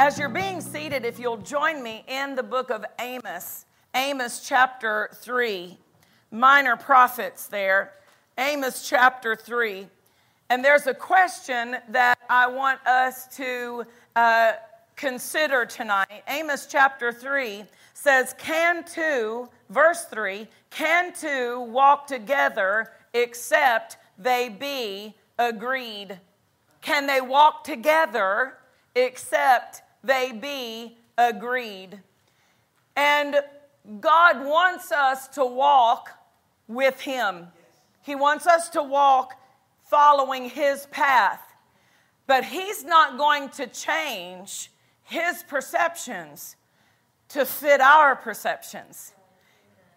As you're being seated, if you'll join me in the book of Amos, Amos chapter 3, minor prophets there, Amos chapter 3. And there's a question that I want us to uh, consider tonight. Amos chapter 3 says, Can two, verse 3, can two walk together except they be agreed? Can they walk together except they be agreed. And God wants us to walk with Him. He wants us to walk following His path. But He's not going to change His perceptions to fit our perceptions.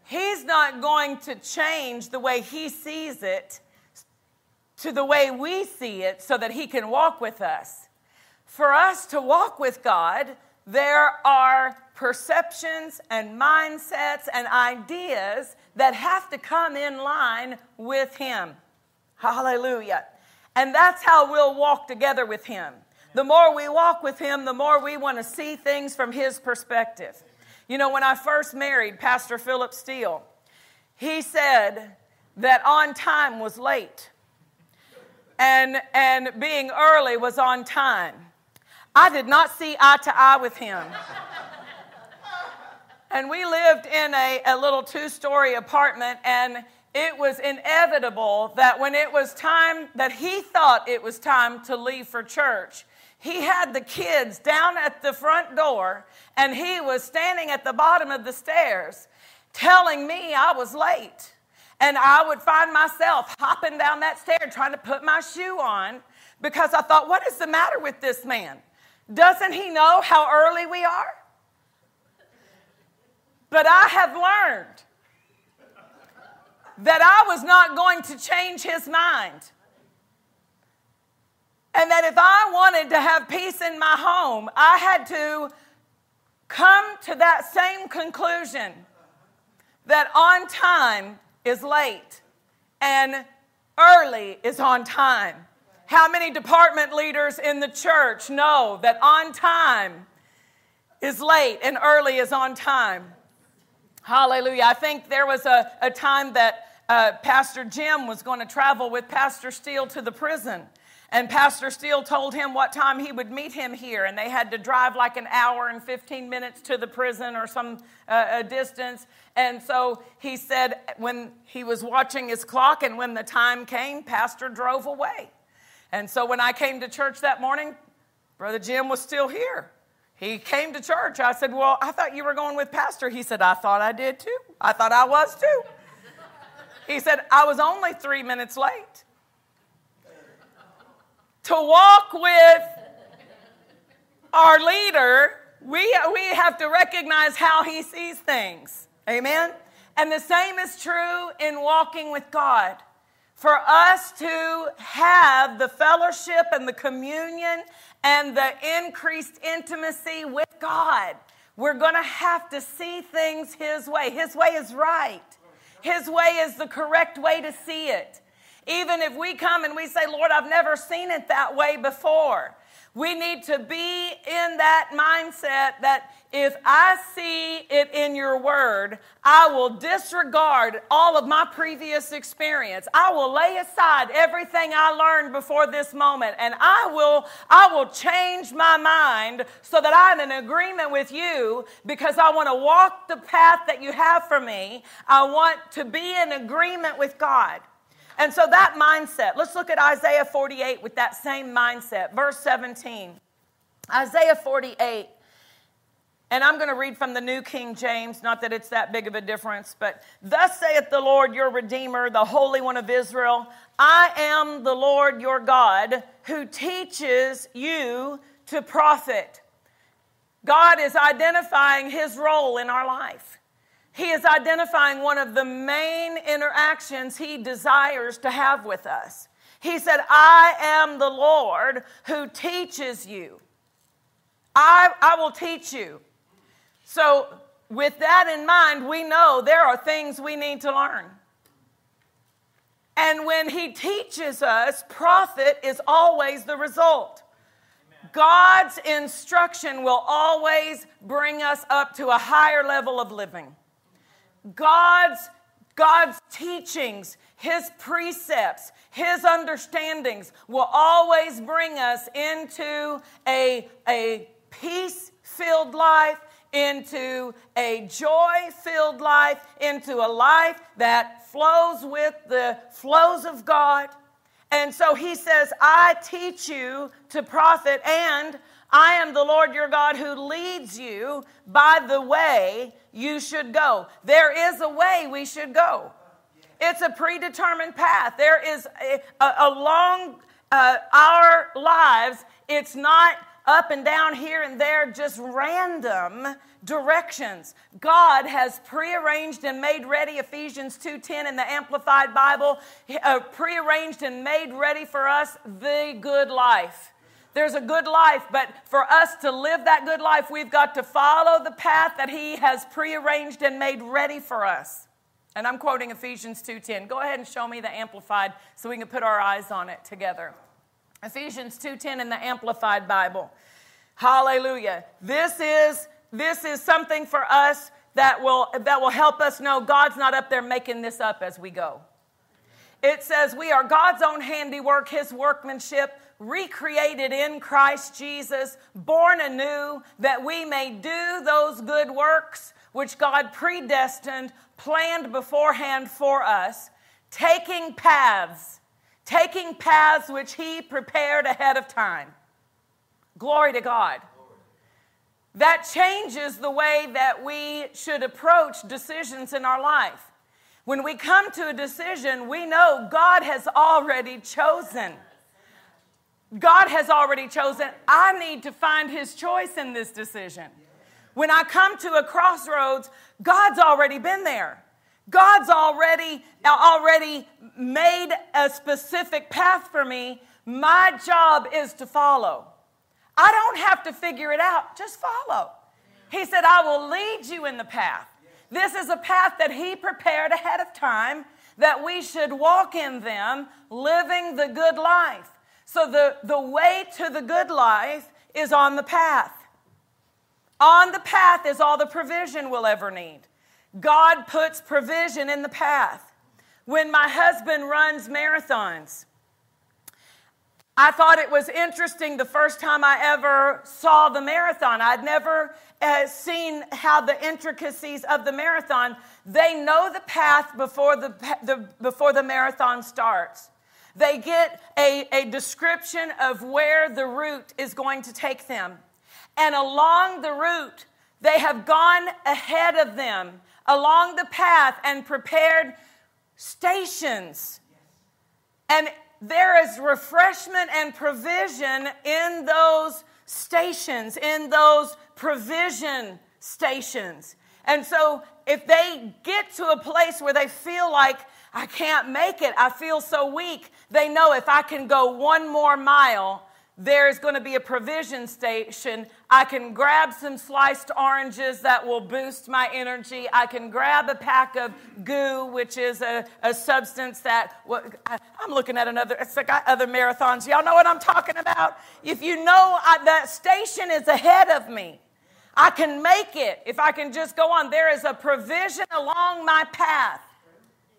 He's not going to change the way He sees it to the way we see it so that He can walk with us for us to walk with God, there are perceptions and mindsets and ideas that have to come in line with Him. Hallelujah. And that's how we'll walk together with Him. The more we walk with Him, the more we want to see things from His perspective. You know, when I first married Pastor Philip Steele, he said that on time was late and, and being early was on time. I did not see eye to eye with him. and we lived in a, a little two story apartment, and it was inevitable that when it was time that he thought it was time to leave for church, he had the kids down at the front door, and he was standing at the bottom of the stairs telling me I was late. And I would find myself hopping down that stair trying to put my shoe on because I thought, what is the matter with this man? Doesn't he know how early we are? But I have learned that I was not going to change his mind. And that if I wanted to have peace in my home, I had to come to that same conclusion that on time is late and early is on time. How many department leaders in the church know that on time is late and early is on time? Hallelujah. I think there was a, a time that uh, Pastor Jim was going to travel with Pastor Steele to the prison. And Pastor Steele told him what time he would meet him here, and they had to drive like an hour and 15 minutes to the prison or some uh, distance. And so he said when he was watching his clock, and when the time came, Pastor drove away. And so when I came to church that morning, Brother Jim was still here. He came to church. I said, Well, I thought you were going with Pastor. He said, I thought I did too. I thought I was too. He said, I was only three minutes late. To walk with our leader, we, we have to recognize how he sees things. Amen? And the same is true in walking with God for us to have the fellowship and the communion and the increased intimacy with God, we're going to have to see things His way. His way is right, His way is the correct way to see it. Even if we come and we say, Lord, I've never seen it that way before, we need to be in that mindset that if I see it in your word, I will disregard all of my previous experience. I will lay aside everything I learned before this moment and I will I will change my mind so that I'm in agreement with you because I want to walk the path that you have for me. I want to be in agreement with God. And so that mindset, let's look at Isaiah 48 with that same mindset. Verse 17. Isaiah 48 and I'm going to read from the New King James, not that it's that big of a difference, but thus saith the Lord your Redeemer, the Holy One of Israel I am the Lord your God who teaches you to profit. God is identifying his role in our life. He is identifying one of the main interactions he desires to have with us. He said, I am the Lord who teaches you. I, I will teach you. So, with that in mind, we know there are things we need to learn. And when he teaches us, profit is always the result. God's instruction will always bring us up to a higher level of living. God's, God's teachings, His precepts, His understandings will always bring us into a, a peace filled life, into a joy filled life, into a life that flows with the flows of God. And so he says, I teach you to profit, and I am the Lord your God who leads you by the way you should go. There is a way we should go. It's a predetermined path. There is a, a, along uh, our lives, it's not up and down here and there, just random directions. God has prearranged and made ready Ephesians 2:10 in the amplified Bible, uh, prearranged and made ready for us the good life. There's a good life, but for us to live that good life, we've got to follow the path that he has prearranged and made ready for us. And I'm quoting Ephesians 2:10. Go ahead and show me the amplified so we can put our eyes on it together. Ephesians 2:10 in the amplified Bible. Hallelujah. This is this is something for us that will, that will help us know God's not up there making this up as we go. It says, We are God's own handiwork, His workmanship, recreated in Christ Jesus, born anew, that we may do those good works which God predestined, planned beforehand for us, taking paths, taking paths which He prepared ahead of time. Glory to God. That changes the way that we should approach decisions in our life. When we come to a decision, we know God has already chosen. God has already chosen. I need to find His choice in this decision. When I come to a crossroads, God's already been there. God's already already made a specific path for me. My job is to follow. I don't have to figure it out, just follow. He said, I will lead you in the path. This is a path that He prepared ahead of time that we should walk in them, living the good life. So the, the way to the good life is on the path. On the path is all the provision we'll ever need. God puts provision in the path. When my husband runs marathons, I thought it was interesting the first time I ever saw the marathon. I'd never uh, seen how the intricacies of the marathon. They know the path before the, the, before the marathon starts. They get a, a description of where the route is going to take them. And along the route, they have gone ahead of them along the path and prepared stations. And there is refreshment and provision in those stations, in those provision stations. And so, if they get to a place where they feel like, I can't make it, I feel so weak, they know if I can go one more mile, there's going to be a provision station. I can grab some sliced oranges that will boost my energy. I can grab a pack of goo, which is a, a substance that well, I, am looking at another. It's like other marathons. Y'all know what I'm talking about. If you know I, that station is ahead of me, I can make it. If I can just go on, there is a provision along my path.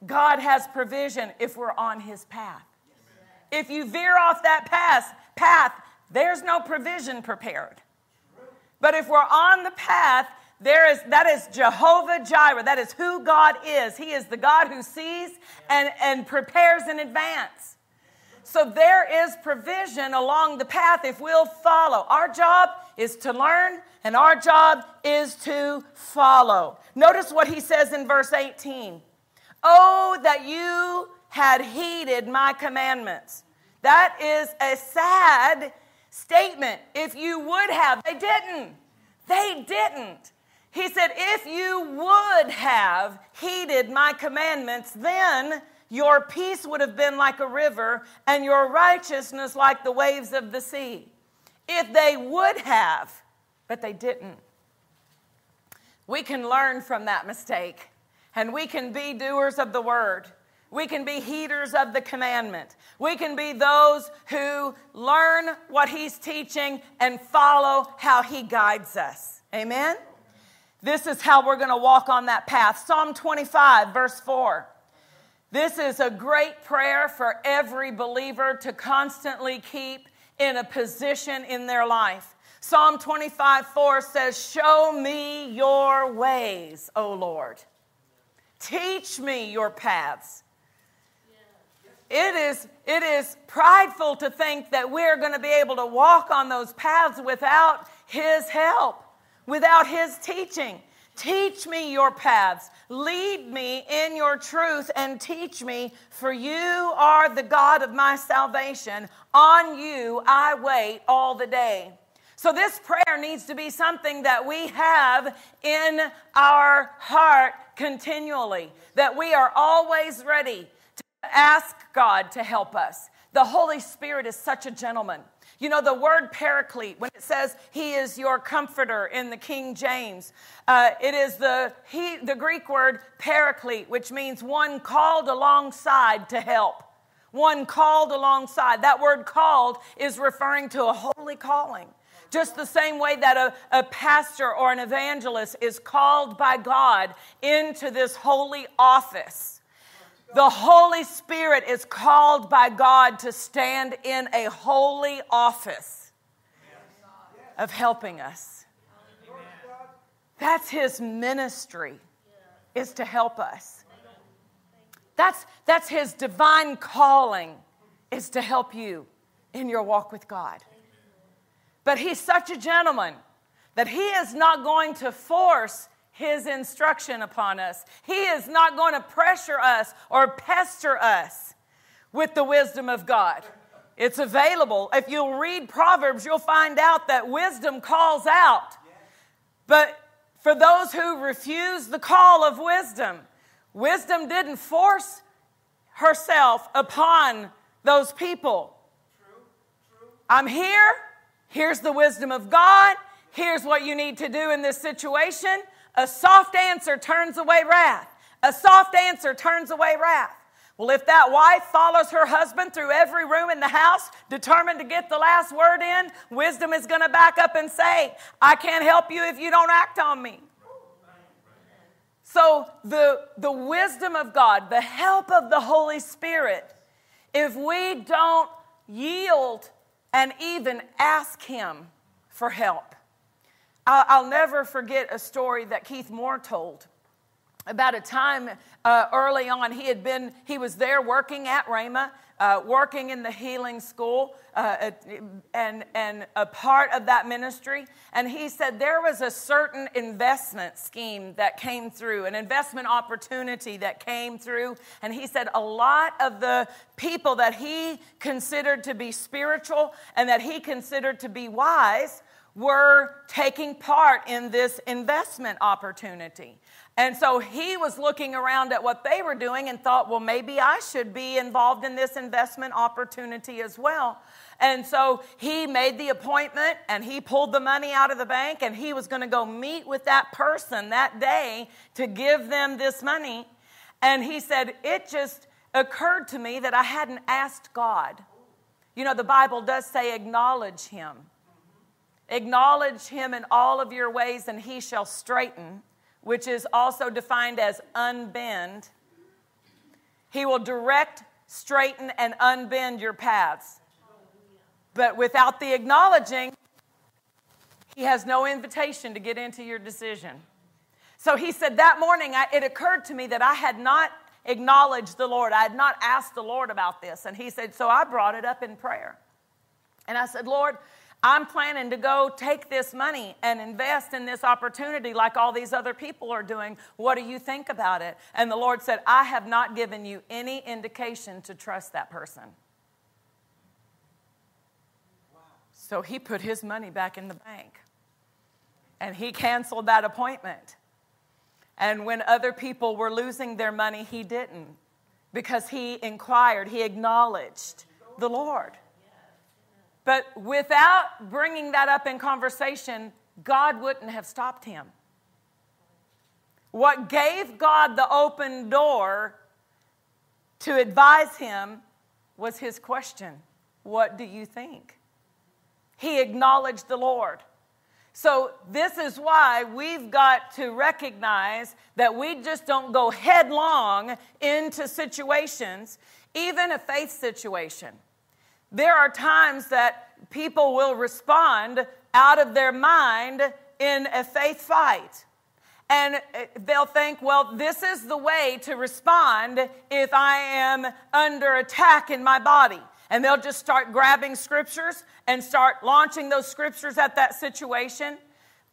God has provision if we're on His path. If you veer off that path, path, there's no provision prepared. But if we're on the path, there is that is Jehovah Jireh. That is who God is. He is the God who sees and, and prepares in advance. So there is provision along the path if we'll follow. Our job is to learn, and our job is to follow. Notice what he says in verse 18. Oh, that you had heeded my commandments That is a sad statement. If you would have, they didn't. They didn't. He said, If you would have heeded my commandments, then your peace would have been like a river and your righteousness like the waves of the sea. If they would have, but they didn't. We can learn from that mistake and we can be doers of the word. We can be heeders of the commandment. We can be those who learn what he's teaching and follow how he guides us. Amen? This is how we're going to walk on that path. Psalm 25, verse 4. This is a great prayer for every believer to constantly keep in a position in their life. Psalm 25, 4 says, Show me your ways, O Lord. Teach me your paths. It is, it is prideful to think that we're going to be able to walk on those paths without His help without His teaching. Teach me your paths. Lead me in your truth and teach me, for you are the God of my salvation. On you I wait all the day. So, this prayer needs to be something that we have in our heart continually, that we are always ready ask God to help us. The Holy Spirit is such a gentleman. You know, the word paraclete, when it says he is your comforter in the King James, uh, it is the, he, the Greek word paraclete, which means one called alongside to help. One called alongside. That word called is referring to a holy calling. Just the same way that a, a pastor or an evangelist is called by God into this holy office. The Holy Spirit is called by God to stand in a holy office of helping us. That's his ministry, is to help us. That's, that's his divine calling, is to help you in your walk with God. But he's such a gentleman that he is not going to force his instruction upon us. He is not going to pressure us or pester us with the wisdom of God. It's available. If you'll read Proverbs, you'll find out that wisdom calls out. But for those who refuse the call of wisdom, wisdom didn't force herself upon those people. I'm here. Here's the wisdom of God. Here's what you need to do in this situation. A soft answer turns away wrath. A soft answer turns away wrath. Well, if that wife follows her husband through every room in the house, determined to get the last word in, wisdom is going to back up and say, I can't help you if you don't act on me. So, the, the wisdom of God, the help of the Holy Spirit, if we don't yield and even ask Him for help, I'll, never forget a story that Keith Moore told about a time uh, early on he had been he was there working at Rhema, uh, working in the healing school uh, and, and a part of that ministry. And he said there was a certain investment scheme that came through an investment opportunity that came through. And he said a lot of the people that he considered to be spiritual and that he considered to be wise were taking part in this investment opportunity. And so he was looking around at what they were doing and thought, well, maybe I should be involved in this investment opportunity as well. And so he made the appointment and he pulled the money out of the bank and he was going to go meet with that person that day to give them this money. And he said, it just occurred to me that I hadn't asked God. You know, the Bible does say, acknowledge him. Acknowledge him in all of your ways, and he shall straighten, which is also defined as unbend. He will direct, straighten, and unbend your paths. But without the acknowledging, he has no invitation to get into your decision. So he said, That morning, I, it occurred to me that I had not acknowledged the Lord. I had not asked the Lord about this. And he said, So I brought it up in prayer. And I said, Lord, I'm planning to go take this money and invest in this opportunity like all these other people are doing. What do you think about it? And the Lord said, I have not given you any indication to trust that person. So he put his money back in the bank and he canceled that appointment. And when other people were losing their money, he didn't because he inquired, he acknowledged the Lord. But without bringing that up in conversation, God wouldn't have stopped him. What gave God the open door to advise him was his question What do you think? He acknowledged the Lord. So, this is why we've got to recognize that we just don't go headlong into situations, even a faith situation. There are times that people will respond out of their mind in a faith fight. And uh, they'll think, well, this is the way to respond if I am under attack in my body and they'll just start grabbing scriptures and start launching those scriptures at that situation.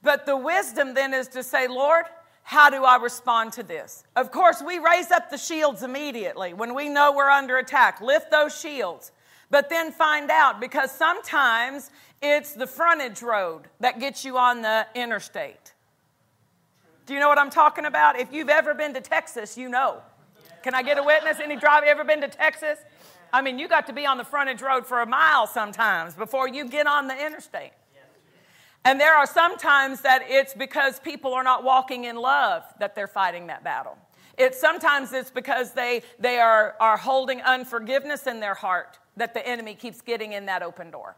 But the wisdom then is to say, Lord, how do I respond to this? Of course, we raise up the shields immediately when we know we're under attack. Lift those shields. But then find out because sometimes it's the frontage road that gets you on the interstate. Do you know what I'm talking about? If you've ever been to Texas, you know. Can I get a witness? Any drive ever been to Texas? I mean, you got to be on the frontage road for a mile sometimes before you get on the interstate. And there are some times that it's because people are not walking in love that they're fighting that battle. It's sometimes it's because they, they are, are holding unforgiveness in their heart that the enemy keeps getting in that open door.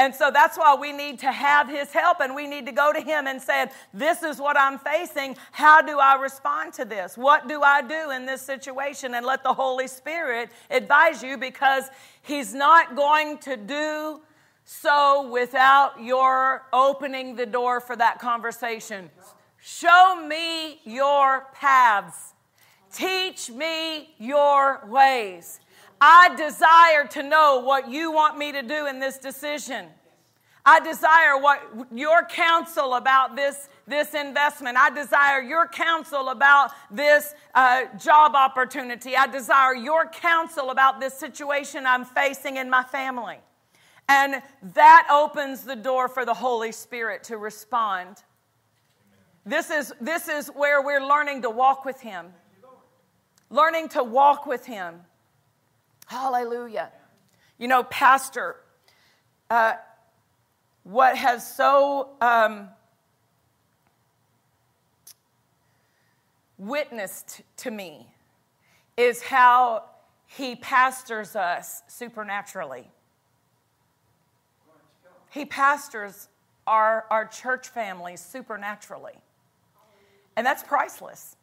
And so that's why we need to have his help and we need to go to him and say, This is what I'm facing. How do I respond to this? What do I do in this situation? And let the Holy Spirit advise you because he's not going to do so without your opening the door for that conversation. Show me your paths, teach me your ways. I desire to know what you want me to do in this decision. I desire what your counsel about this, this investment. I desire your counsel about this uh, job opportunity. I desire your counsel about this situation I'm facing in my family. And that opens the door for the Holy Spirit to respond. This is, this is where we're learning to walk with Him. Learning to walk with Him. Hallelujah. You know, Pastor, uh, what has so um, witnessed to me is how he pastors us supernaturally. He pastors our, our church families supernaturally. And that's priceless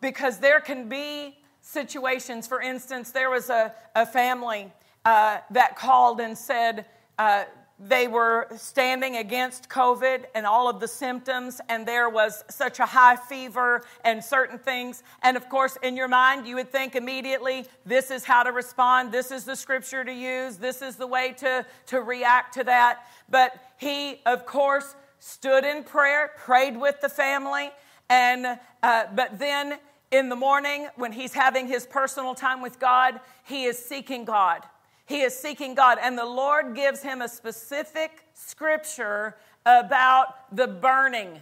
because there can be situations. For instance, there was a, a family uh, that called and said uh, they were standing against COVID and all of the symptoms, and there was such a high fever and certain things. And of course, in your mind, you would think immediately, this is how to respond, this is the scripture to use, this is the way to, to react to that. But he, of course, stood in prayer, prayed with the family, and uh, but then in the morning, when he's having his personal time with God, he is seeking God. He is seeking God. And the Lord gives him a specific scripture about the burning,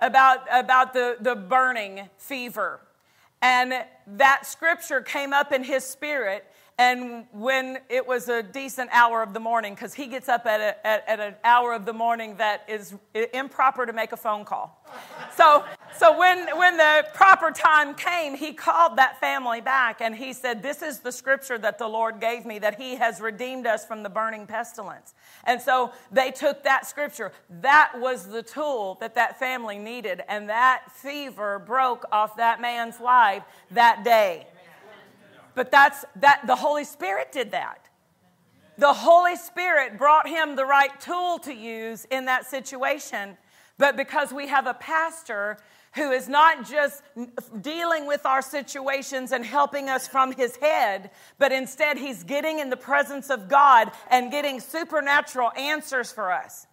about, about the, the burning fever. And that scripture came up in his spirit. And when it was a decent hour of the morning, because he gets up at, a, at, at, an hour of the morning that is improper to make a phone call. So, so when, when the proper time came, he called that family back and he said, This is the scripture that the Lord gave me, that he has redeemed us from the burning pestilence. And so they took that scripture. That was the tool that that family needed. And that fever broke off that man's life that day. But that's that the Holy Spirit did that. The Holy Spirit brought him the right tool to use in that situation. But because we have a pastor who is not just dealing with our situations and helping us from his head, but instead he's getting in the presence of God and getting supernatural answers for us.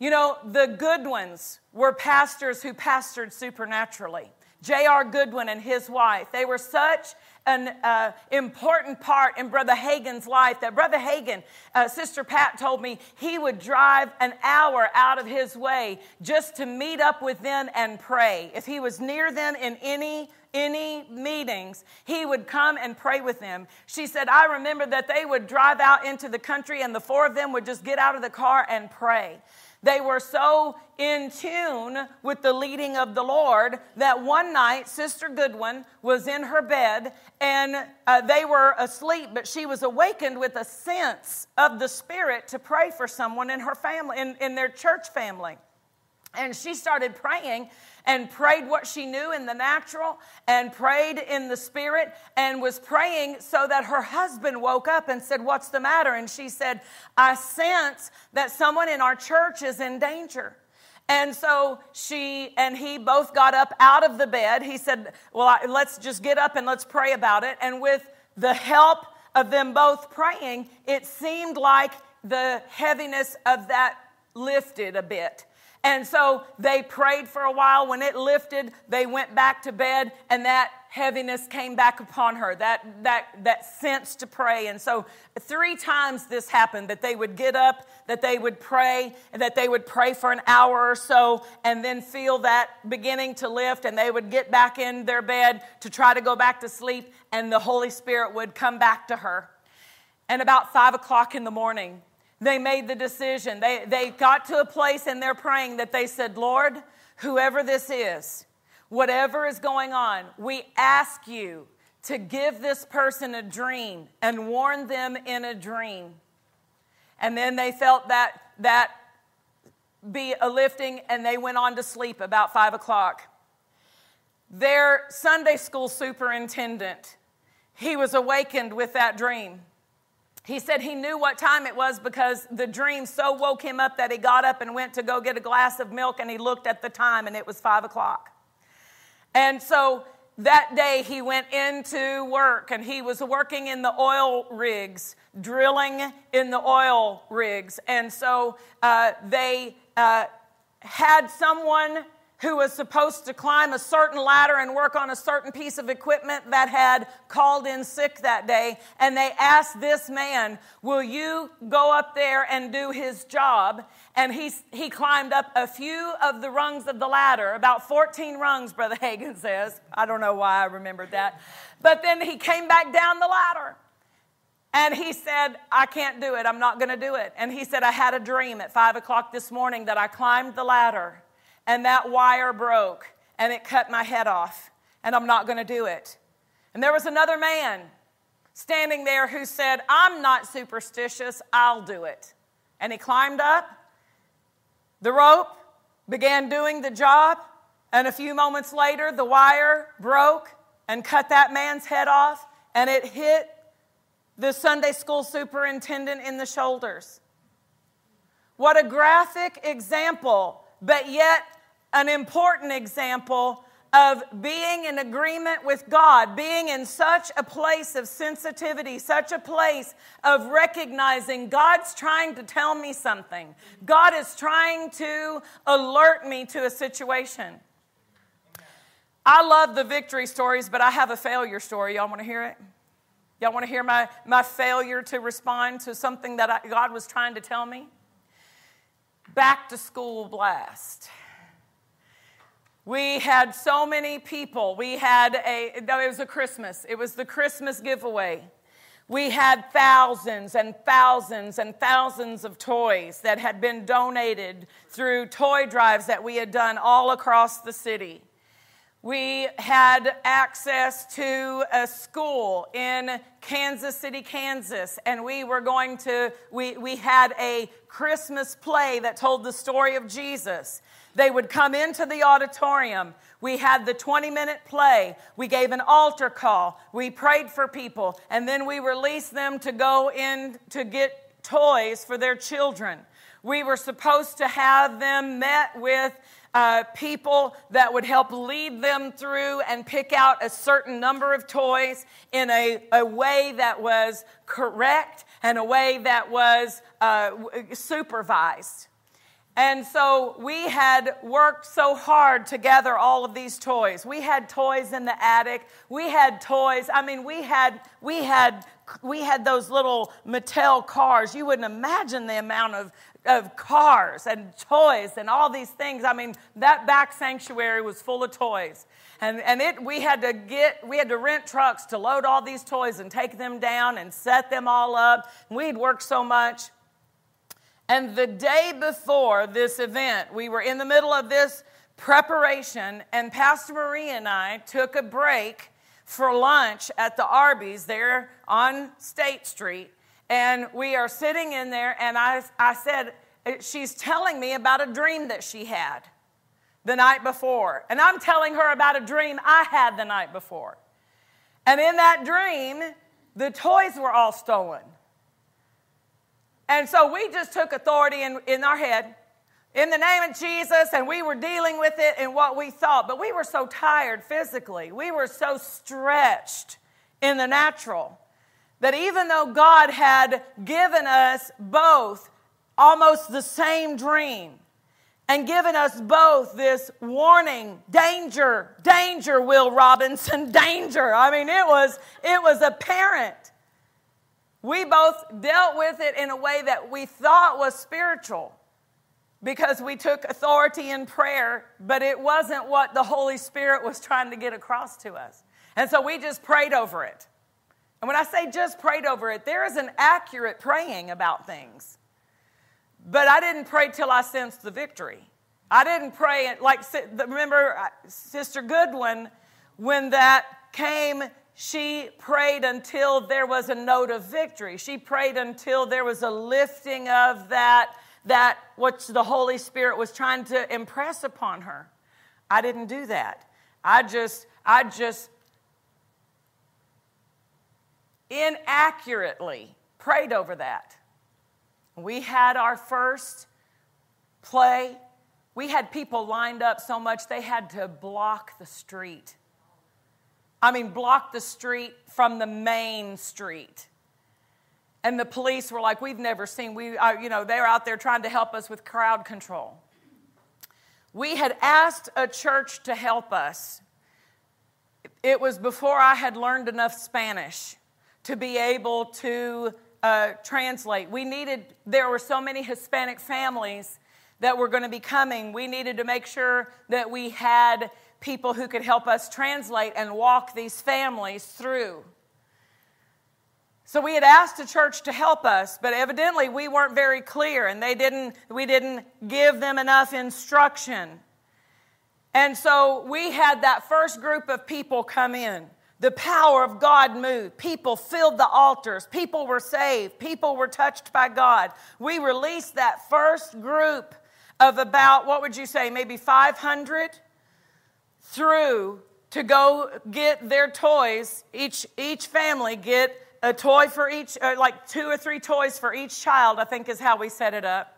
You know, the Goodwins were pastors who pastored supernaturally. J.R. Goodwin and his wife. They were such an uh, important part in Brother Hagin's life that Brother Hagin, uh, Sister Pat told me, he would drive an hour out of his way just to meet up with them and pray. If he was near them in any any meetings, he would come and pray with them. She said, I remember that they would drive out into the country and the four of them would just get out of the car and pray. They were so in tune with the leading of the Lord that one night Sister Goodwin was in her bed and uh, they were asleep, but she was awakened with a sense of the Spirit to pray for someone in her family, in, in their church family. And she started praying and prayed what she knew in the natural and prayed in the spirit and was praying so that her husband woke up and said, What's the matter? And she said, I sense that someone in our church is in danger. And so she and he both got up out of the bed. He said, Well, let's just get up and let's pray about it. And with the help of them both praying, it seemed like the heaviness of that lifted a bit. And so they prayed for a while. When it lifted, they went back to bed, and that heaviness came back upon her, that, that, that sense to pray. And so, three times this happened that they would get up, that they would pray, and that they would pray for an hour or so, and then feel that beginning to lift, and they would get back in their bed to try to go back to sleep, and the Holy Spirit would come back to her. And about five o'clock in the morning, they made the decision. They, they got to a place in their praying that they said, Lord, whoever this is, whatever is going on, we ask you to give this person a dream and warn them in a dream. And then they felt that, that be a lifting and they went on to sleep about five o'clock. Their Sunday school superintendent, he was awakened with that dream. He said he knew what time it was because the dream so woke him up that he got up and went to go get a glass of milk and he looked at the time and it was five o'clock. And so that day he went into work and he was working in the oil rigs, drilling in the oil rigs. And so uh, they uh, had someone who was supposed to climb a certain ladder and work on a certain piece of equipment that had called in sick that day. And they asked this man, Will you go up there and do his job? And he, he climbed up a few of the rungs of the ladder, about 14 rungs, Brother Hagin says. I don't know why I remembered that. But then he came back down the ladder. And he said, I can't do it. I'm not going to do it. And he said, I had a dream at five o'clock this morning that I climbed the ladder and that wire broke and it cut my head off, and I'm not going to do it. And there was another man standing there who said, I'm not superstitious, I'll do it. And he climbed up the rope, began doing the job, and a few moments later, the wire broke and cut that man's head off, and it hit the Sunday school superintendent in the shoulders. What a graphic example, but yet an important example of being in agreement with God, being in such a place of sensitivity, such a place of recognizing God's trying to tell me something. God is trying to alert me to a situation. I love the victory stories, but I have a failure story. Y'all want to hear it? Y'all want to hear my, my failure to respond to something that I, God was trying to tell me? Back to school blast. We had so many people. We had a, it was a Christmas, it was the Christmas giveaway. We had thousands and thousands and thousands of toys that had been donated through toy drives that we had done all across the city. We had access to a school in Kansas City, Kansas, and we were going to, we, we had a Christmas play that told the story of Jesus. They would come into the auditorium. We had the 20 minute play. We gave an altar call. We prayed for people. And then we released them to go in to get toys for their children. We were supposed to have them met with uh, people that would help lead them through and pick out a certain number of toys in a, a way that was correct and a way that was uh, supervised. And so we had worked so hard to gather all of these toys. We had toys in the attic. We had toys. I mean, we had we had we had those little Mattel cars. You wouldn't imagine the amount of of cars and toys and all these things. I mean, that back sanctuary was full of toys. And, and it, we had to get, we had to rent trucks to load all these toys and take them down and set them all up. We'd worked so much. And the day before this event, we were in the middle of this preparation, and Pastor Marie and I took a break for lunch at the Arby's there on State Street. And we are sitting in there, and I, I said, eh, She's telling me about a dream that she had the night before. And I'm telling her about a dream I had the night before. And in that dream, the toys were all stolen. And so we just took authority in, in our head in the name of Jesus, and we were dealing with it in what we thought. But we were so tired physically, we were so stretched in the natural that even though God had given us both almost the same dream, and given us both this warning danger danger will robinson danger. I mean it was it was apparent we both dealt with it in a way that we thought was spiritual because we took authority in prayer but it wasn't what the holy spirit was trying to get across to us. And so we just prayed over it. And when i say just prayed over it there is an accurate praying about things. But I didn't pray till I sensed the victory. I didn't pray like remember uh, Sister Goodwin when that came she prayed until there was a note of victory. She prayed until there was a lifting of that that what the Holy Spirit was trying to impress upon her. I didn't do that. I just I just inaccurately prayed over that. We had our first play. We had people lined up so much they had to block the street. I mean, blocked the street from the main street. And the police were like, We've never seen, we, uh, you know, they were out there trying to help us with crowd control. We had asked a church to help us. It was before I had learned enough Spanish to be able to uh, translate. We needed, there were so many Hispanic families that were going to be coming. We needed to make sure that we had people who could help us translate and walk these families through. So we had asked the church to help us, but evidently we weren't very clear and they didn't we didn't give them enough instruction. And so we had that first group of people come in the power of God moved. People filled the altars. People were saved. People were touched by God. We released that first group of about, what would you say, maybe 500 through to go get their toys. Each, each family get a toy for each, uh, like two or three toys for each child, I think is how we set it up.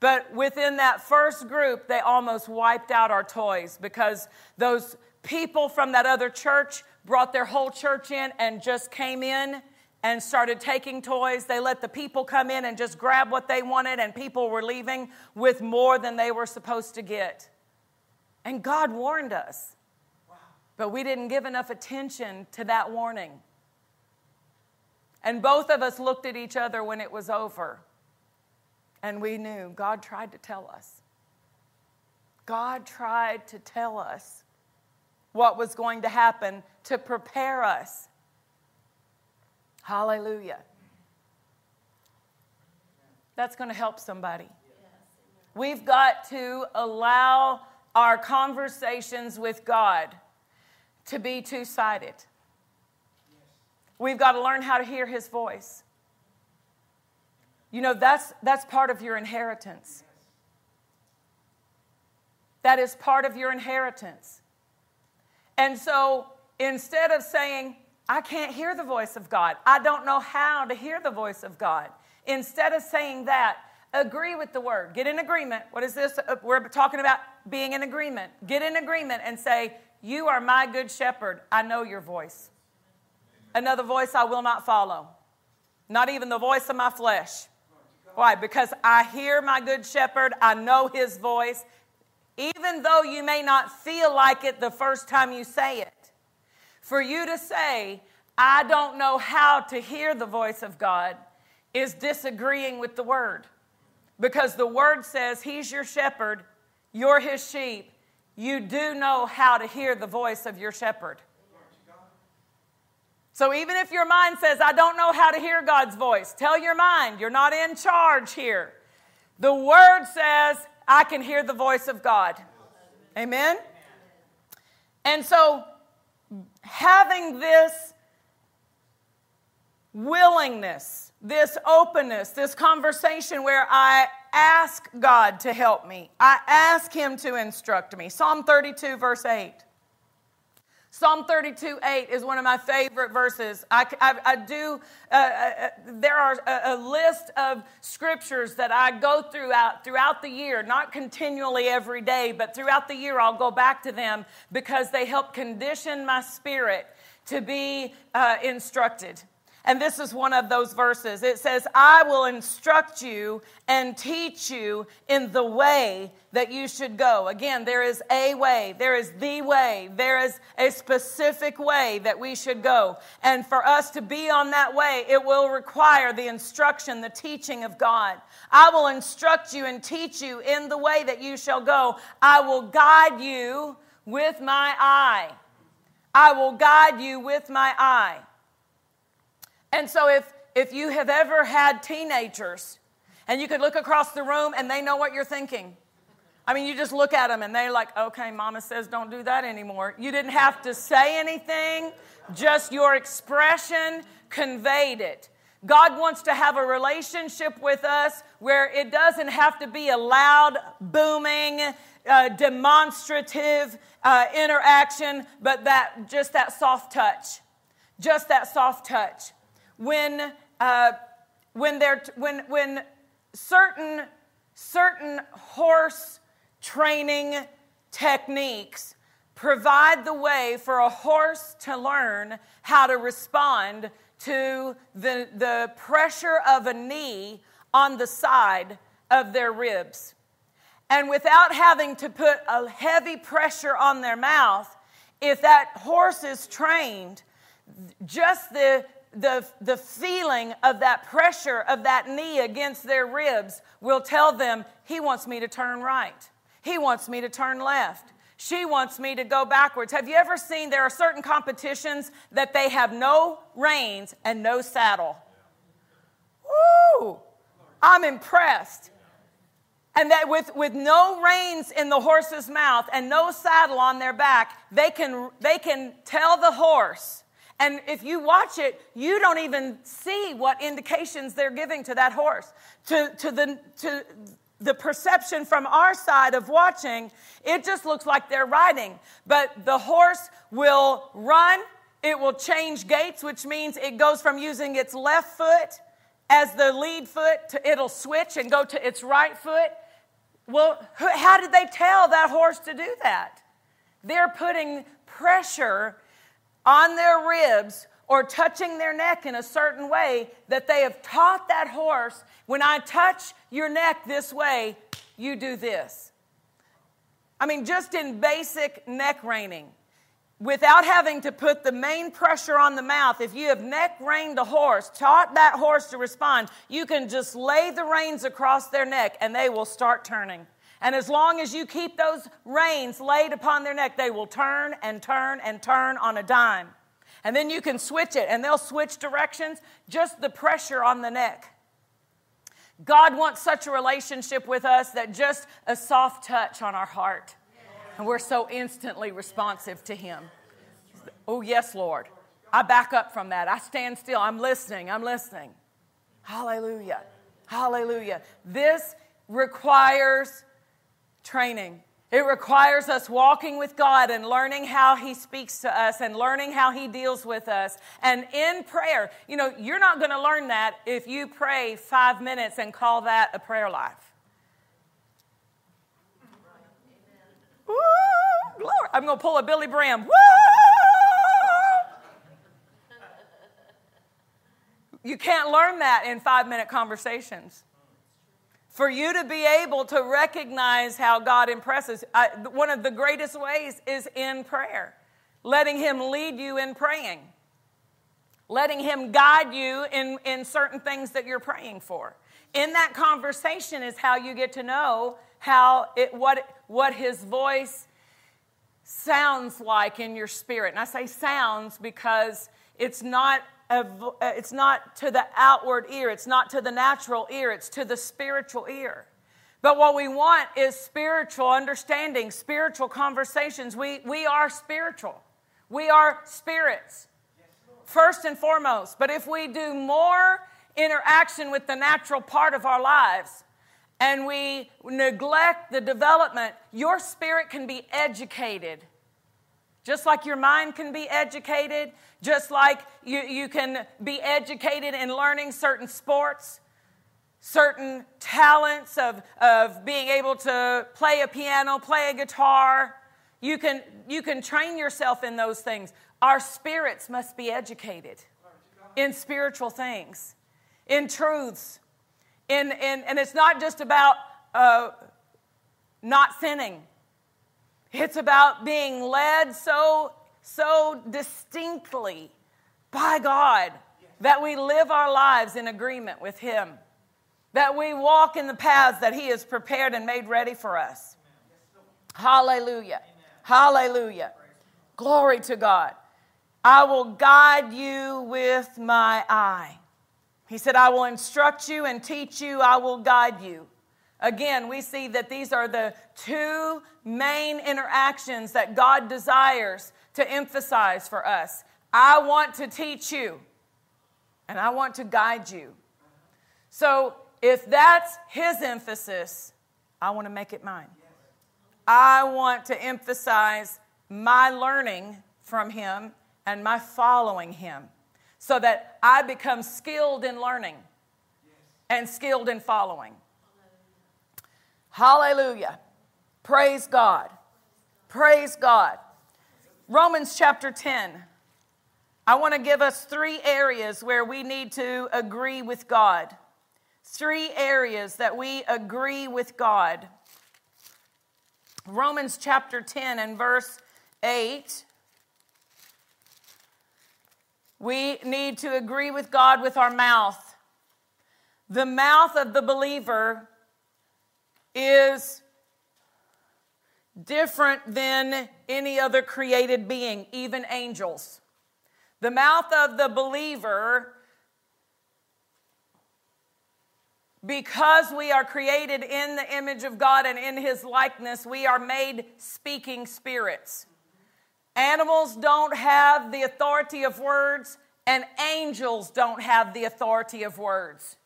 But within that first group, they almost wiped out our toys because those people from that other church brought their whole church in and just came in and started taking toys. They let the people come in and just grab what they wanted, and people were leaving with more than they were supposed to get. And God warned us, but we didn't give enough attention to that warning. And both of us looked at each other when it was over, and we knew God tried to tell us. God tried to tell us what was going to happen to prepare us. Hallelujah. That's going to help somebody. We've got to allow our conversations with God to be two sided. We've got to learn how to hear His voice. You know, that's, that's part of your inheritance. That is part of your inheritance. And so instead of saying, I can't hear the voice of God, I don't know how to hear the voice of God, instead of saying that, agree with the word. Get in agreement. What is this? Uh, we're talking about being in agreement. Get in agreement and say, You are my good shepherd. I know your voice. Another voice I will not follow, not even the voice of my flesh. Why? Because I hear my good shepherd, I know his voice, even though you may not feel like it the first time you say it. For you to say, I don't know how to hear the voice of God, is disagreeing with the word. Because the word says, He's your shepherd, you're his sheep. You do know how to hear the voice of your shepherd. So even if your mind says, I don't know how to hear God's voice, tell your mind, you're not in charge here. The word says, I can hear the voice of God. Amen? And so, having this willingness, this openness, this conversation where I ask God to help me, I ask Him to instruct me. Psalm 32, verse 8. Psalm 32 8 is one of my favorite verses. I, I, I do, uh, uh, there are a, a, list of scriptures that I go throughout throughout the year, not continually every day, but throughout the year I'll go back to them because they help condition my spirit to be uh, instructed. And this is one of those verses. It says, I will instruct you and teach you in the way that you should go. Again, there is a way, there is the way, there is a specific way that we should go. And for us to be on that way, it will require the instruction, the teaching of God. I will instruct you and teach you in the way that you shall go. I will guide you with my eye. I will guide you with my eye. And so if if you have ever had teenagers and you could look across the room and they know what you're thinking. I mean, you just look at them and they're like, okay, mama says don't do that anymore. You didn't have to say anything, just your expression conveyed it. God wants to have a relationship with us where it doesn't have to be a loud, booming, uh, demonstrative uh, interaction, but that just that soft touch. Just that soft touch when, uh, when, they're, when, when certain, certain horse training techniques provide the way for a horse to learn how to respond to the, the pressure of a knee on the side of their ribs. And without having to put a heavy pressure on their mouth, if that horse is trained, just the the, the feeling of that pressure of that knee against their ribs will tell them, He wants me to turn right. He wants me to turn left. She wants me to go backwards. Have you ever seen there are certain competitions that they have no reins and no saddle? Woo! I'm impressed. And that with, with no reins in the horse's mouth and no saddle on their back, they can, they can tell the horse and if you watch it, you don't even see what indications they're giving to that horse. To, to, the, to the perception from our side of watching, it just looks like they're riding. But the horse will run, it will change gaits, which means it goes from using its left foot as the lead foot to it'll switch and go to its right foot. Well, how did they tell that horse to do that? They're putting pressure on their ribs or touching their neck in a certain way that they have taught that horse when I touch your neck this way, you do this. I mean, just in basic neck reining, without having to put the main pressure on the mouth, if you have neck reined a horse, taught that horse to respond, you can just lay the reins across their neck and they will start turning. And as long as you keep those reins laid upon their neck, they will turn and turn and turn on a dime. And then you can switch it, and they'll switch directions, just the pressure on the neck. God wants such a relationship with us that just a soft touch on our heart, and we're so instantly responsive to Him. Oh, yes, Lord. I back up from that. I stand still. I'm listening. I'm listening. Hallelujah. Hallelujah. This requires training. It requires us walking with God and learning how He speaks to us and learning how He deals with us. And in prayer, you know, you're not going to learn that if you pray five minutes and call that a prayer life. Woo. I'm going to pull a Billye Brim. Woo! You can't learn that in five minute conversations. For you to be able to recognize how God impresses, one of the greatest ways is in prayer, letting Him lead you in praying, letting Him guide you in, in certain things that you're praying for. In that conversation is how you get to know how it, what, what His voice sounds like in your spirit. And I say sounds because it's not Uh, it's not to the outward ear, it's not to the natural ear, it's to the spiritual ear. But what we want is spiritual understanding, spiritual conversations. We, we are spiritual. We are spirits, first and foremost. But if we do more interaction with the natural part of our lives and we neglect the development, your spirit can be educated just like your mind can be educated, just like you, you can be educated in learning certain sports, certain talents of, of being able to play a piano, play a guitar. You can, you can train yourself in those things. Our spirits must be educated in spiritual things, in truths. In, in, and it's not just about uh, not sinning it's about being led so, so distinctly by God that we live our lives in agreement with Him, that we walk in the paths that He has prepared and made ready for us. Hallelujah. Hallelujah. Glory to God. I will guide you with my eye. He said, I will instruct you and teach you, I will guide you. Again, we see that these are the two main interactions that God desires to emphasize for us. I want to teach you, and I want to guide you. So, if that's his emphasis, I want to make it mine. I want to emphasize my learning from him and my following him so that I become skilled in learning and skilled in following. Hallelujah. Praise God. Praise God. Romans chapter 10. I want to give us three areas where we need to agree with God. Three areas that we agree with God. Romans chapter 10 and verse 8. We need to agree with God with our mouth. The mouth of the believer is different than any other created being, even angels. The mouth of the believer, because we are created in the image of God and in his likeness, we are made speaking spirits. Animals don't have the authority of words, and angels don't have the authority of words.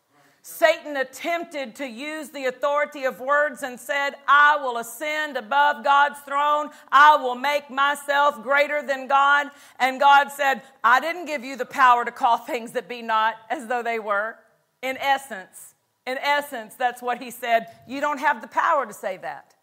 Satan attempted to use the authority of words and said, I will ascend above God's throne. I will make myself greater than God. And God said, I didn't give you the power to call things that be not as though they were. In essence, in essence, that's what he said. You don't have the power to say that.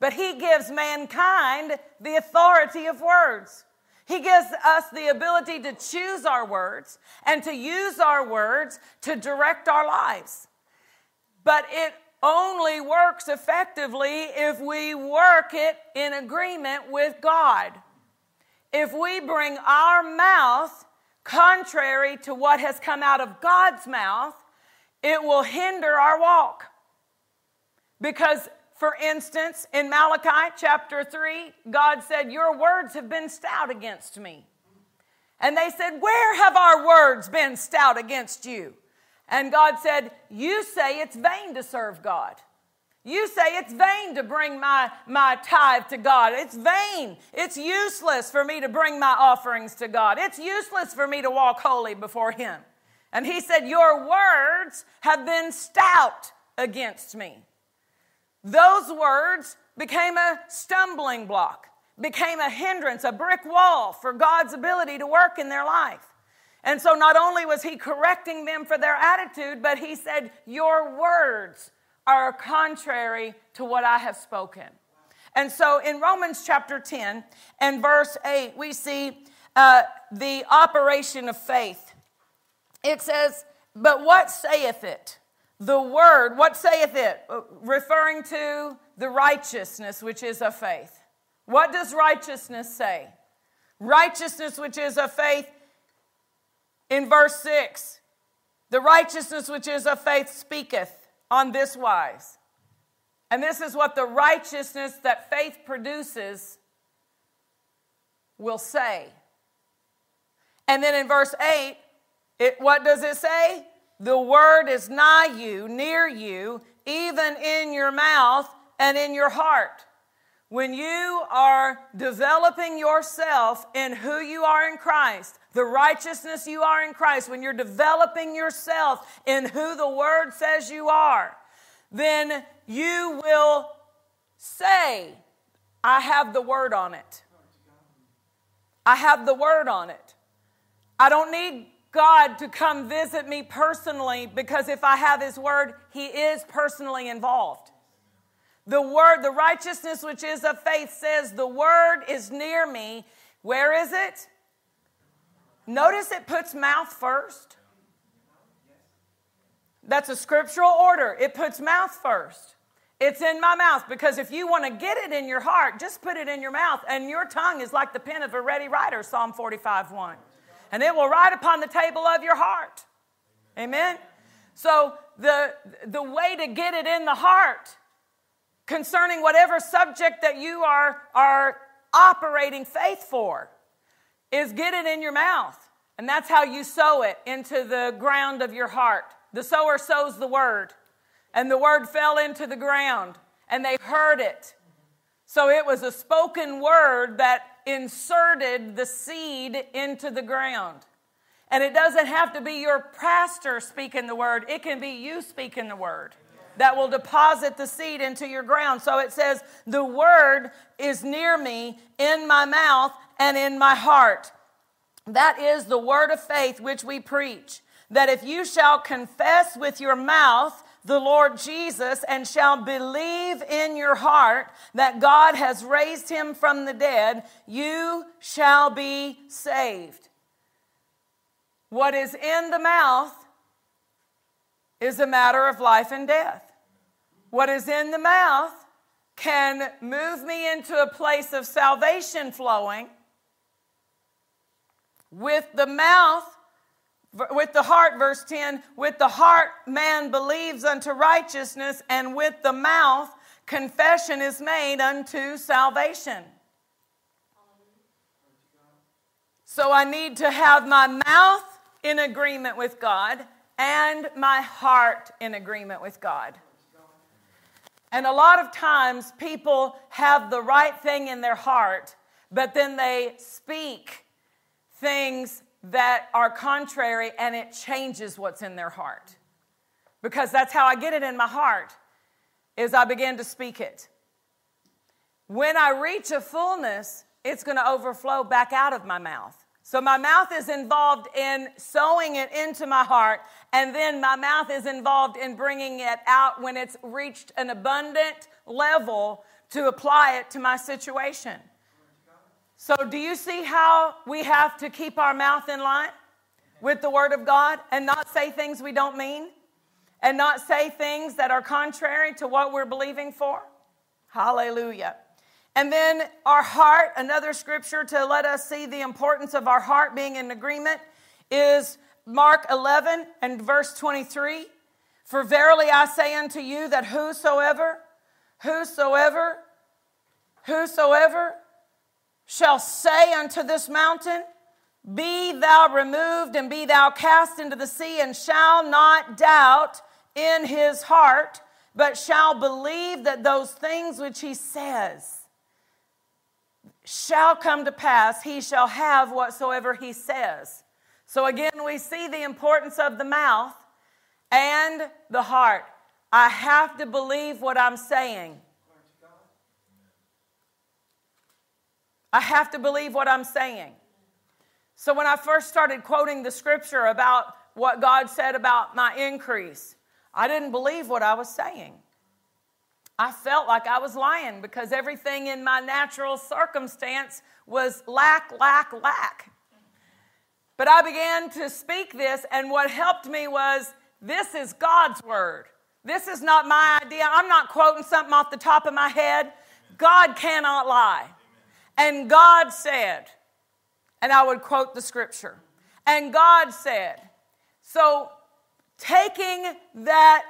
But he gives mankind the authority of words. He gives us the ability to choose our words and to use our words to direct our lives. But it only works effectively if we work it in agreement with God. If we bring our mouth contrary to what has come out of God's mouth, it will hinder our walk. Because for instance, in Malachi chapter 3, God said, Your words have been stout against me. And they said, Where have our words been stout against you? And God said, You say it's vain to serve God. You say it's vain to bring my, my tithe to God. It's vain. It's useless for me to bring my offerings to God. It's useless for me to walk holy before Him. And He said, Your words have been stout against me. Those words became a stumbling block, became a hindrance, a brick wall for God's ability to work in their life. And so not only was he correcting them for their attitude, but he said, Your words are contrary to what I have spoken. And so in Romans chapter 10 and verse 8, we see uh, the operation of faith. It says, But what saith it? The word, what saith it? Uh, referring to the righteousness which is of faith. What does righteousness say? Righteousness which is of faith in verse 6. The righteousness which is of faith speaketh on this wise. And this is what the righteousness that faith produces will say. And then in verse 8, it, what does it say? The word is nigh you, near you, even in your mouth and in your heart. When you are developing yourself in who you are in Christ, the righteousness you are in Christ, when you're developing yourself in who the Word says you are, then you will say, I have the Word on it. I have the Word on it. I don't need God to come visit me personally because if I have His Word, He is personally involved. The Word, the righteousness which is of faith says, The Word is near me. Where is it? Notice it puts mouth first. That's a scriptural order. It puts mouth first. It's in my mouth because if you want to get it in your heart, just put it in your mouth. And your tongue is like the pen of a ready writer, Psalm 45 1 and it will write upon the table of your heart. Amen. So the the way to get it in the heart concerning whatever subject that you are are operating faith for is get it in your mouth. And that's how you sow it into the ground of your heart. The sower sows the word, and the word fell into the ground, and they heard it. So it was a spoken word that inserted the seed into the ground. And it doesn't have to be your pastor speaking the word, it can be you speaking the word that will deposit the seed into your ground. So it says, The word is near me in my mouth and in my heart. That is the word of faith which we preach. That if you shall confess with your mouth the Lord Jesus and shall believe in your heart that God has raised him from the dead, you shall be saved. What is in the mouth is a matter of life and death. What is in the mouth can move me into a place of salvation flowing. With the mouth, with the heart, verse 10, with the heart man believes unto righteousness, and with the mouth confession is made unto salvation. So I need to have my mouth in agreement with God and my heart in agreement with God. And a lot of times people have the right thing in their heart, but then they speak things that are contrary and it changes what's in their heart. Because that's how I get it in my heart is I begin to speak it. When I reach a fullness, it's going to overflow back out of my mouth. So my mouth is involved in sowing it into my heart, and then my mouth is involved in bringing it out when it's reached an abundant level to apply it to my situation. So, do you see how we have to keep our mouth in line with the Word of God and not say things we don't mean and not say things that are contrary to what we're believing for? Hallelujah. And then our heart, another scripture to let us see the importance of our heart being in agreement is Mark 11 and verse 23. For verily I say unto you that whosoever, whosoever, whosoever shall say unto this mountain, Be thou removed and be thou cast into the sea, and shall not doubt in his heart, but shall believe that those things which he says shall come to pass, he shall have whatsoever he says. So again, we see the importance of the mouth and the heart. I have to believe what I'm saying. I have to believe what I'm saying. So when I first started quoting the scripture about what God said about my increase, I didn't believe what I was saying. I felt like I was lying because everything in my natural circumstance was lack, lack, lack. But I began to speak this, and what helped me was This is God's word. This is not my idea. I'm not quoting something off the top of my head. God cannot lie. And God said, and I would quote the scripture, and God said, so taking that,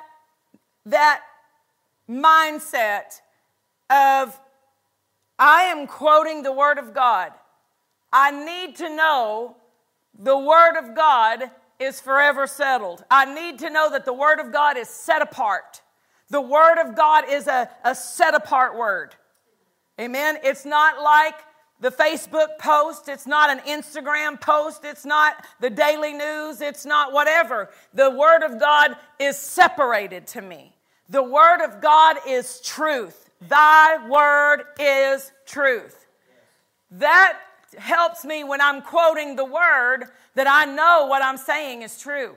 that mindset of I am quoting the Word of God, I need to know the Word of God is forever settled. I need to know that the Word of God is set apart. The Word of God is a, a set apart Word. Amen. It's not like the Facebook post, it's not an Instagram post, it's not the daily news, it's not whatever. The Word of God is separated to me. The Word of God is truth. Thy Word is truth. That helps me when I'm quoting the Word that I know what I'm saying is true.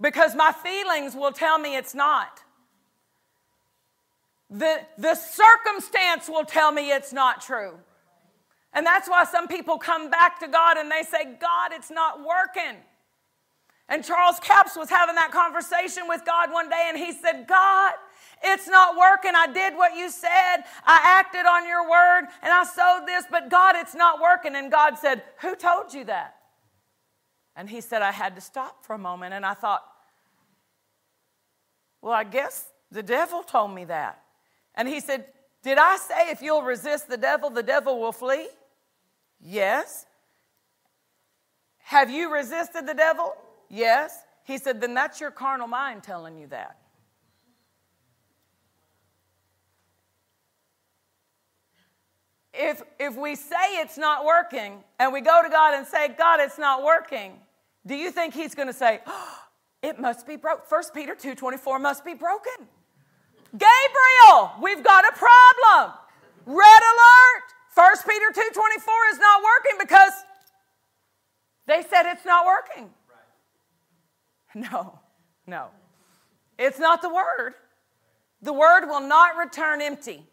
Because my feelings will tell me it's not. The, the circumstance will tell me it's not true. And that's why some people come back to God and they say, God, it's not working. And Charles Capps was having that conversation with God one day and he said, God, it's not working. I did what you said. I acted on your word and I sowed this, but God, it's not working. And God said, Who told you that? And he said, I had to stop for a moment. And I thought, Well, I guess the devil told me that. And he said, Did I say if you'll resist the devil, the devil will flee? Yes. Have you resisted the devil? Yes. He said, Then that's your carnal mind telling you that. If, if we say it's not working and we go to God and say, God, it's not working, do you think He's going to say, oh, it must be broke? 1 Peter 2.24 must be broken. Gabriel, we've got a problem. Red alert. 1 Peter 2.24 is not working because they said it's not working. No, no. It's not the word. The word will not return empty.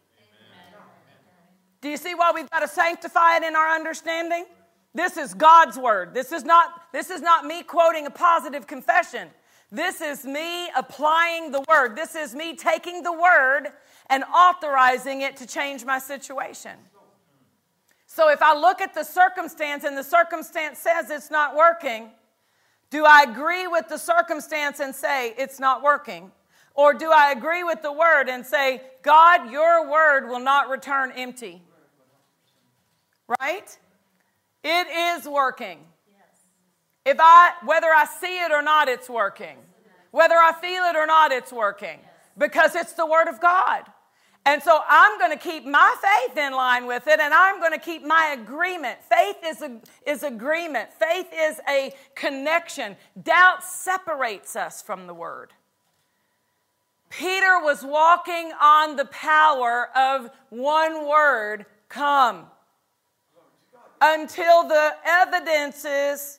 Do you see why we've got to sanctify it in our understanding? This is God's word. This is not, this is not me quoting a positive confession. This is me applying the word. This is me taking the word and authorizing it to change my situation. So if I look at the circumstance and the circumstance says it's not working, do I agree with the circumstance and say it's not working? Or do I agree with the word and say, God, your word will not return empty? Right? It is working. If I, whether I see it or not, it's working. Whether I feel it or not, it's working. Because it's the Word of God. And so I'm going to keep my faith in line with it and I'm going to keep my agreement. Faith is, a, is agreement, faith is a connection. Doubt separates us from the Word. Peter was walking on the power of one word come until the evidences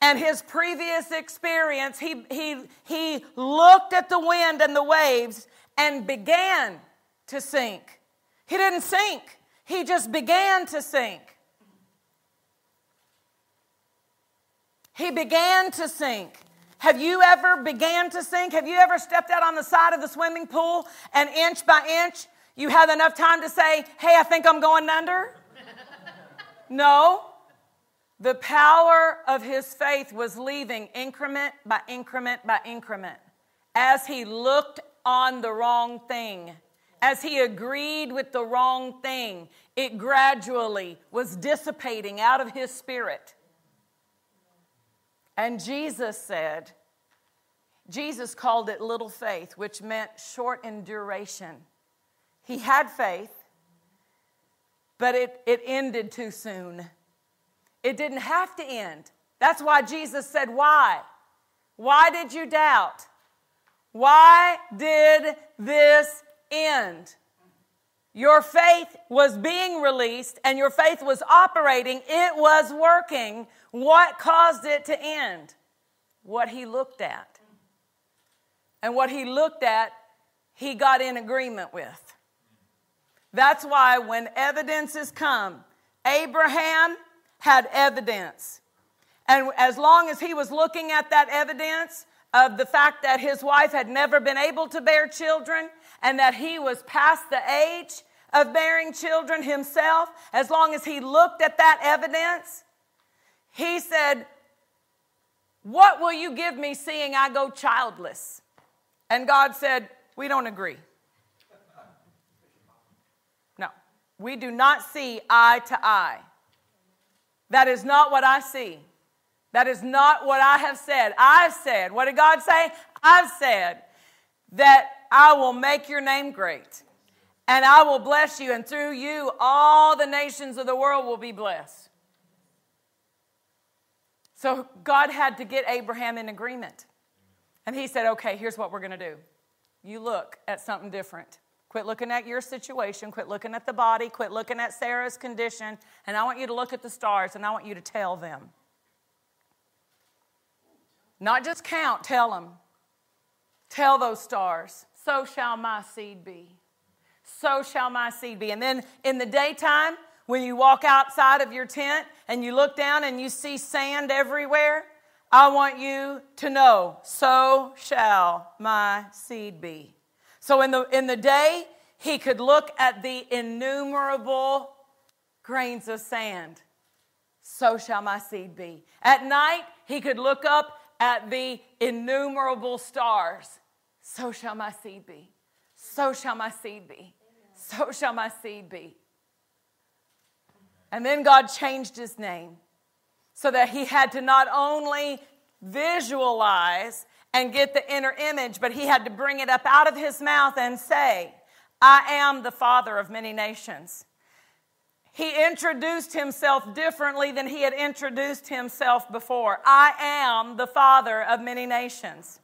and his previous experience, he, he, he looked at the wind and the waves and began to sink. He didn't sink, he just began to sink. He began to sink. Have you ever began to sink? Have you ever stepped out on the side of the swimming pool and inch by inch you had enough time to say, "Hey, I think I'm going under"? no. The power of his faith was leaving increment by increment by increment as he looked on the wrong thing as he agreed with the wrong thing, it gradually was dissipating out of his spirit. And Jesus said, Jesus called it little faith, which meant short in duration. He had faith, but it, it ended too soon. It didn't have to end. That's why Jesus said, Why? Why did you doubt? Why did this end. Your faith was being released and your faith was operating, it was working. What caused it to end? What he looked at. And what he looked at, he got in agreement with. That's why when evidences come, Abraham had evidence. And as long as he was looking at that evidence, of the fact that his wife had never been able to bear children and that he was past the age of bearing children himself, as long as he looked at that evidence, he said, What will you give me seeing I go childless? And God said, We don't agree. No, we do not see eye to eye. That is not what I see. That is not what I have said. I've said, what did God say? I've said that I will make your name great and I will bless you, and through you, all the nations of the world will be blessed. So God had to get Abraham in agreement. And he said, okay, here's what we're going to do. You look at something different. Quit looking at your situation. Quit looking at the body. Quit looking at Sarah's condition. And I want you to look at the stars and I want you to tell them. Not just count, tell them. Tell those stars, so shall my seed be. So shall my seed be. And then in the daytime, when you walk outside of your tent and you look down and you see sand everywhere, I want you to know, so shall my seed be. So in the, in the day, he could look at the innumerable grains of sand. So shall my seed be. At night, he could look up at the innumerable stars. So shall my seed be. So shall my seed be. So shall my seed be. And then God changed his name so that he had to not only visualize and get the inner image, but he had to bring it up out of his mouth and say, I am the father of many nations. He introduced himself differently than he had introduced himself before. I am the father of many nations.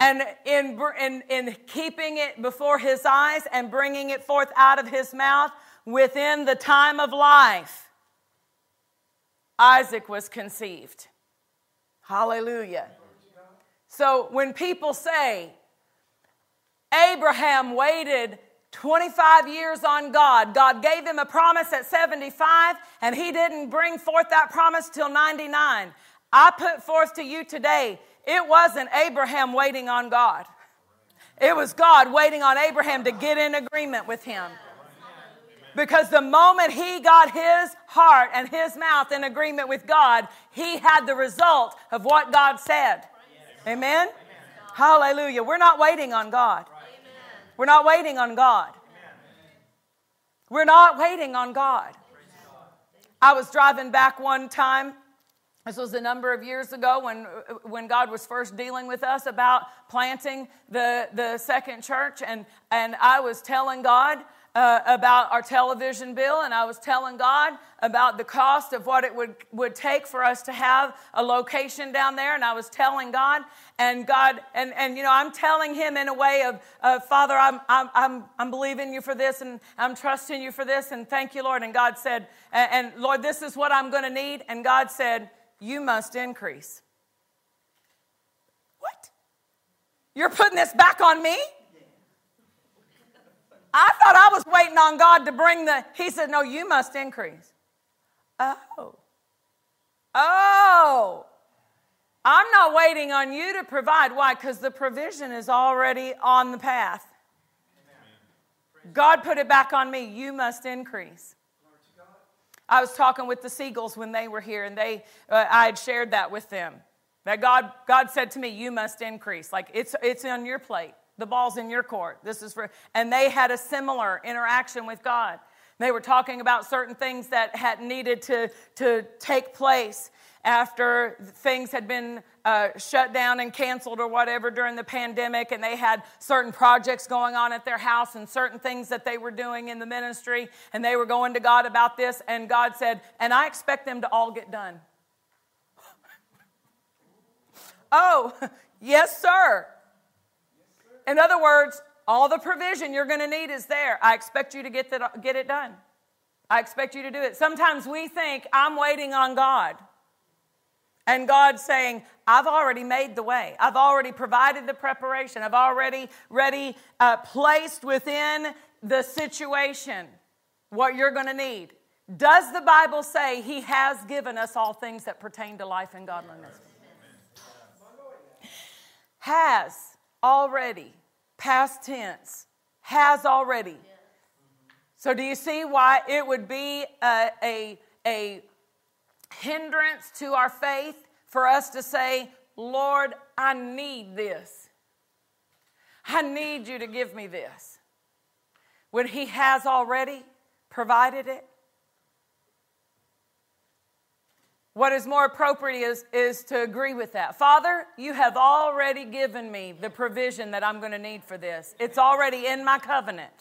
And in, in, in keeping it before his eyes and bringing it forth out of his mouth within the time of life, Isaac was conceived. Hallelujah. So when people say, Abraham waited 25 years on God. God gave him a promise at 75, and he didn't bring forth that promise till 99. I put forth to you today, it wasn't Abraham waiting on God. It was God waiting on Abraham to get in agreement with him. Because the moment he got his heart and his mouth in agreement with God, he had the result of what God said. Amen? Hallelujah. We're not waiting on God. We're not waiting on God. We're not waiting on God. I was driving back one time. This was a number of years ago when, when God was first dealing with us about planting the, the second church. And, and I was telling God, uh, about our television bill, and I was telling God about the cost of what it would, would take for us to have a location down there. And I was telling God, and God, and, and you know, I'm telling Him in a way of, uh, Father, I'm, I'm, I'm, I'm believing you for this, and I'm trusting you for this, and thank you, Lord. And God said, and, and Lord, this is what I'm going to need. And God said, You must increase. What? You're putting this back on me? I thought I was waiting on God to bring the, he said, no, you must increase. Oh. Oh. I'm not waiting on you to provide. Why? Because the provision is already on the path. God put it back on me. You must increase. I was talking with the Seagulls when they were here, and they, uh, I had shared that with them. That God, God said to me, "You must increase. Like it's, it's on your plate. The ball's in your court. This is for, and they had a similar interaction with God. They were talking about certain things that had needed to, to take place after things had been uh, shut down and canceled or whatever during the pandemic, and they had certain projects going on at their house and certain things that they were doing in the ministry, and they were going to God about this, and God said, And I expect them to all get done. oh, yes, sir. In other words, all the provision you're going to need is there. I expect you to get, that, get it done. I expect you to do it. Sometimes we think, I'm waiting on God. And God's saying, I've already made the way. I've already provided the preparation. I've already ready uh, placed within the situation what you're going to need. Does the Bible say He has given us all things that pertain to life and godliness? Has already, past tense, has already. So, do you see why it would be a, a, a hindrance to our faith for us to say, Lord, I need this? I need you to give me this. When He has already provided it? What is more appropriate is, is to agree with that. Father, you have already given me the provision that I'm going to need for this. It's already in my covenant.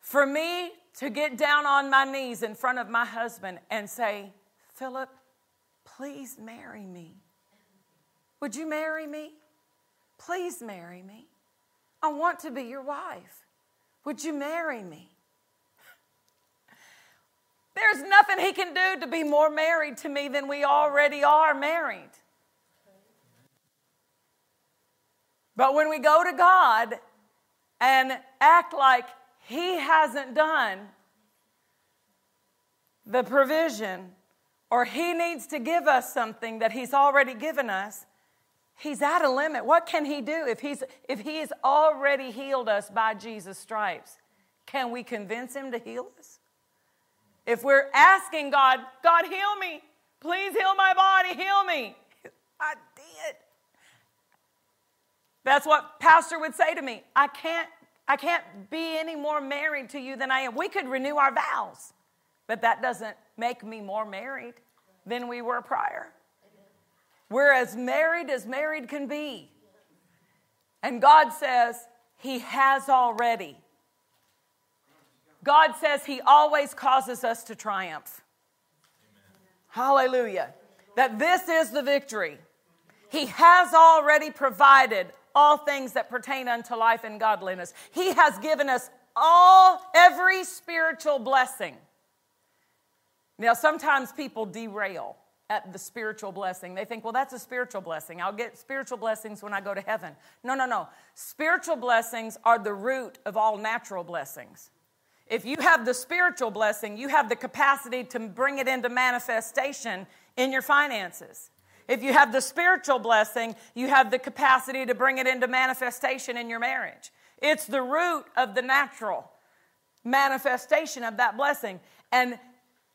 For me to get down on my knees in front of my husband and say, Philip, please marry me. Would you marry me? Please marry me. I want to be your wife. Would you marry me? There's nothing he can do to be more married to me than we already are married. But when we go to God and act like he hasn't done the provision or he needs to give us something that he's already given us, he's at a limit. What can he do if he's if he's already healed us by Jesus stripes? Can we convince him to heal us? If we're asking God, God, heal me, please heal my body, heal me. I did. That's what pastor would say to me. I can't I can't be any more married to you than I am. We could renew our vows, but that doesn't make me more married than we were prior. We're as married as married can be. And God says He has already. God says He always causes us to triumph. Hallelujah. That this is the victory. He has already provided all things that pertain unto life and godliness. He has given us all, every spiritual blessing. Now, sometimes people derail at the spiritual blessing. They think, well, that's a spiritual blessing. I'll get spiritual blessings when I go to heaven. No, no, no. Spiritual blessings are the root of all natural blessings. If you have the spiritual blessing, you have the capacity to bring it into manifestation in your finances. If you have the spiritual blessing, you have the capacity to bring it into manifestation in your marriage. It's the root of the natural manifestation of that blessing. And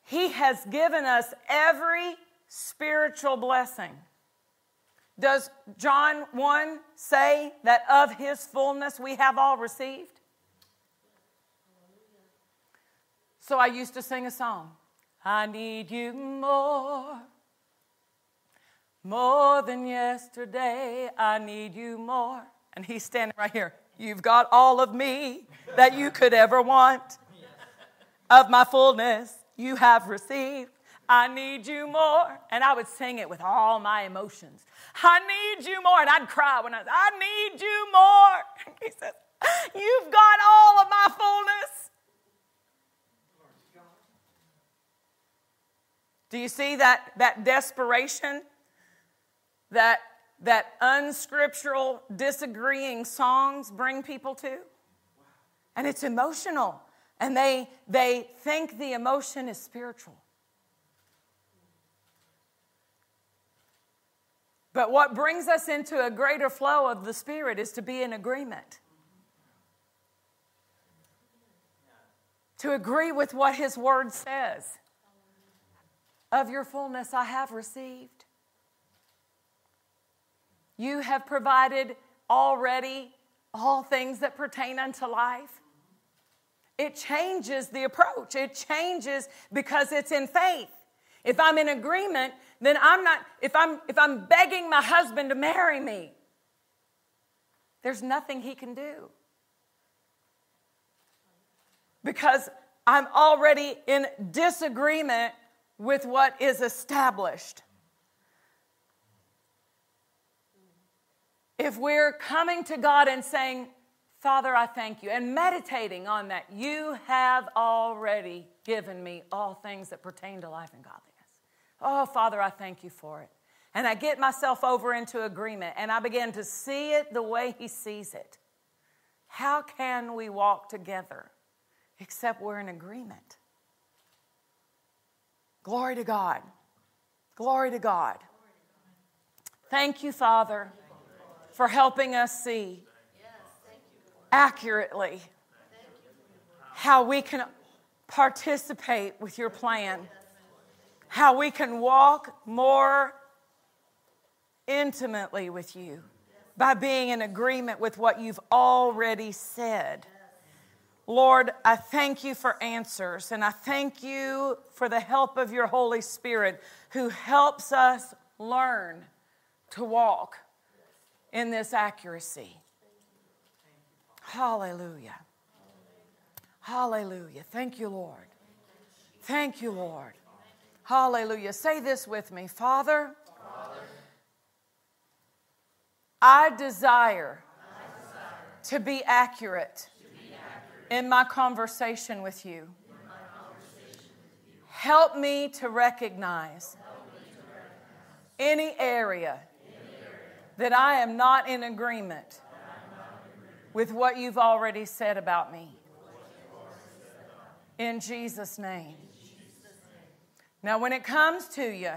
He has given us every spiritual blessing. Does John 1 say that of His fullness we have all received? So I used to sing a song I need you more more than yesterday, I need you more. And he's standing right here. You've got all of me that you could ever want. Of my fullness, you have received. I need you more. And I would sing it with all my emotions. I need you more. And I'd cry when I I need you more. He says, You've got all of my fullness. Do you see that, that desperation that, that unscriptural, disagreeing songs bring people to. And it's emotional. And they, they think the emotion is spiritual. But what brings us into a greater flow of the Spirit is to be in agreement. To agree with what His Word says. Of your fullness I have received. You have provided already all things that pertain unto life. It changes the approach. It changes because it's in faith. If I'm in agreement, then I'm not, if I'm, if I'm begging my husband to marry me, there's nothing he can do. Because I'm already in disagreement with what is established. if we're coming to God and saying, Father, I thank you, and meditating on that, you have already given me all things that pertain to life and godliness. Oh, Father, I thank you for it. And I get myself over into agreement and I begin to see it the way He sees it. How can we walk together except we're in agreement? Glory to God. Glory to God. Thank you, Father. for helping us see accurately how we can participate with your plan, how we can walk more intimately with you by being in agreement with what you've already said. Lord, I thank you for answers and I thank you for the help of your Holy Spirit who helps us learn to walk in this accuracy. Hallelujah. Hallelujah. Thank you, Lord. Thank you, Lord. Hallelujah. Say this with me Father, I desire to be accurate in my conversation with you. Help me to recognize any area that I am not in agreement with what you've already said about me. In Jesus' name. Now, when it comes to you,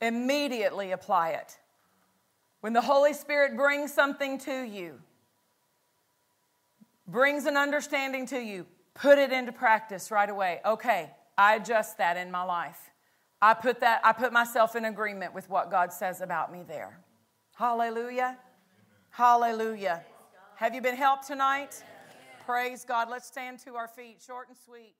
immediately apply it. When the Holy Spirit brings something to you, brings an understanding to you, put it into practice right away. Okay, I adjust that in my life. I put that I put myself in agreement with what God says about me there. Hallelujah. Hallelujah. Have you been helped tonight? Praise God. Let's stand to our feet, short and sweet.